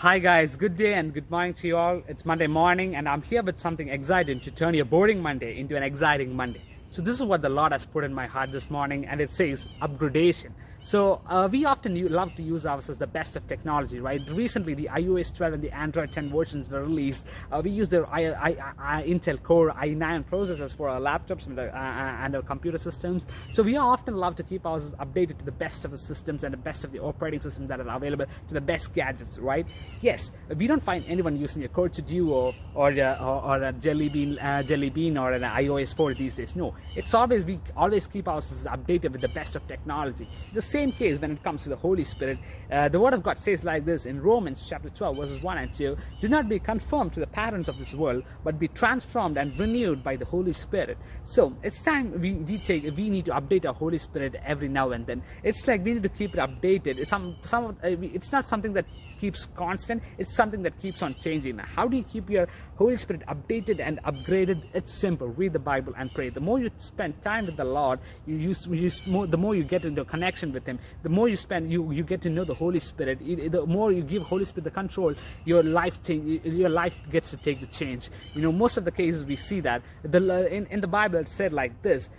Hi guys, good day and good morning to you all. It's Monday morning and I'm here with something exciting to turn your boring Monday into an exciting Monday. So this is what the Lord has put in my heart this morning and it says upgradation. So uh, we often love to use ours as the best of technology, right? Recently, the iOS 12 and the Android 10 versions were released. Uh, we use their I, I, I, Intel Core i9 processors for our laptops and, uh, and our computer systems. So we often love to keep ours updated to the best of the systems and the best of the operating systems that are available to the best gadgets, right? Yes, we don't find anyone using a Core 2 Duo or, uh, or, or a Jelly Bean, uh, Jelly Bean or an iOS 4 these days. No, it's always we always keep ourselves updated with the best of technology. The same case when it comes to the Holy Spirit. Uh, the Word of God says like this in Romans chapter 12, verses 1 and 2 Do not be conformed to the patterns of this world, but be transformed and renewed by the Holy Spirit. So it's time we, we take we need to update our Holy Spirit every now and then. It's like we need to keep it updated. It's some some of, uh, it's not something that keeps constant. It's something that keeps on changing. How do you keep your Holy Spirit updated and upgraded? It's simple. Read the Bible and pray. The more you spend time with the Lord, you use, you more, the more you get into connection with Him. The more you spend, you you get to know the Holy Spirit. The more you give Holy Spirit the control, your life change, your life gets to take the change. You know, most of the cases we see that the in, in the Bible it said like this: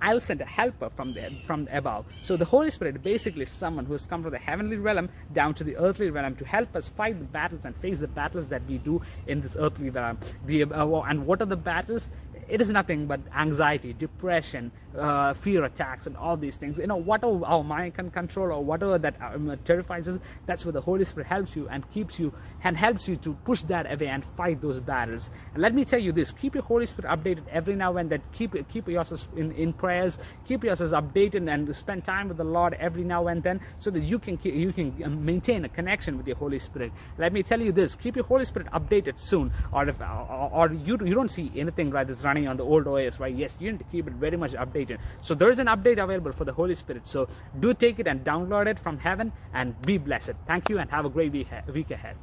"I'll send a helper from there from above." So the Holy Spirit basically is someone who has come from the heavenly realm down to the earthly realm to help us fight the battles and face the battles that we do in this earthly realm. The, uh, and what are the battles? It is nothing but anxiety, depression, uh, fear attacks, and all these things. You know, whatever our mind can control or whatever that um, terrifies us, that's where the Holy Spirit helps you and keeps you and helps you to push that away and fight those battles. And let me tell you this: keep your Holy Spirit updated every now and then. Keep keep yourselves in, in prayers. Keep yourselves updated and spend time with the Lord every now and then, so that you can you can um, maintain a connection with your Holy Spirit. Let me tell you this: keep your Holy Spirit updated soon, or if or, or you you don't see anything right that's running on the old OS, right? Yes, you need to keep it very much updated. So there is an update available for the Holy Spirit. So do take it and download it from heaven and be blessed. Thank you and have a great week ahead.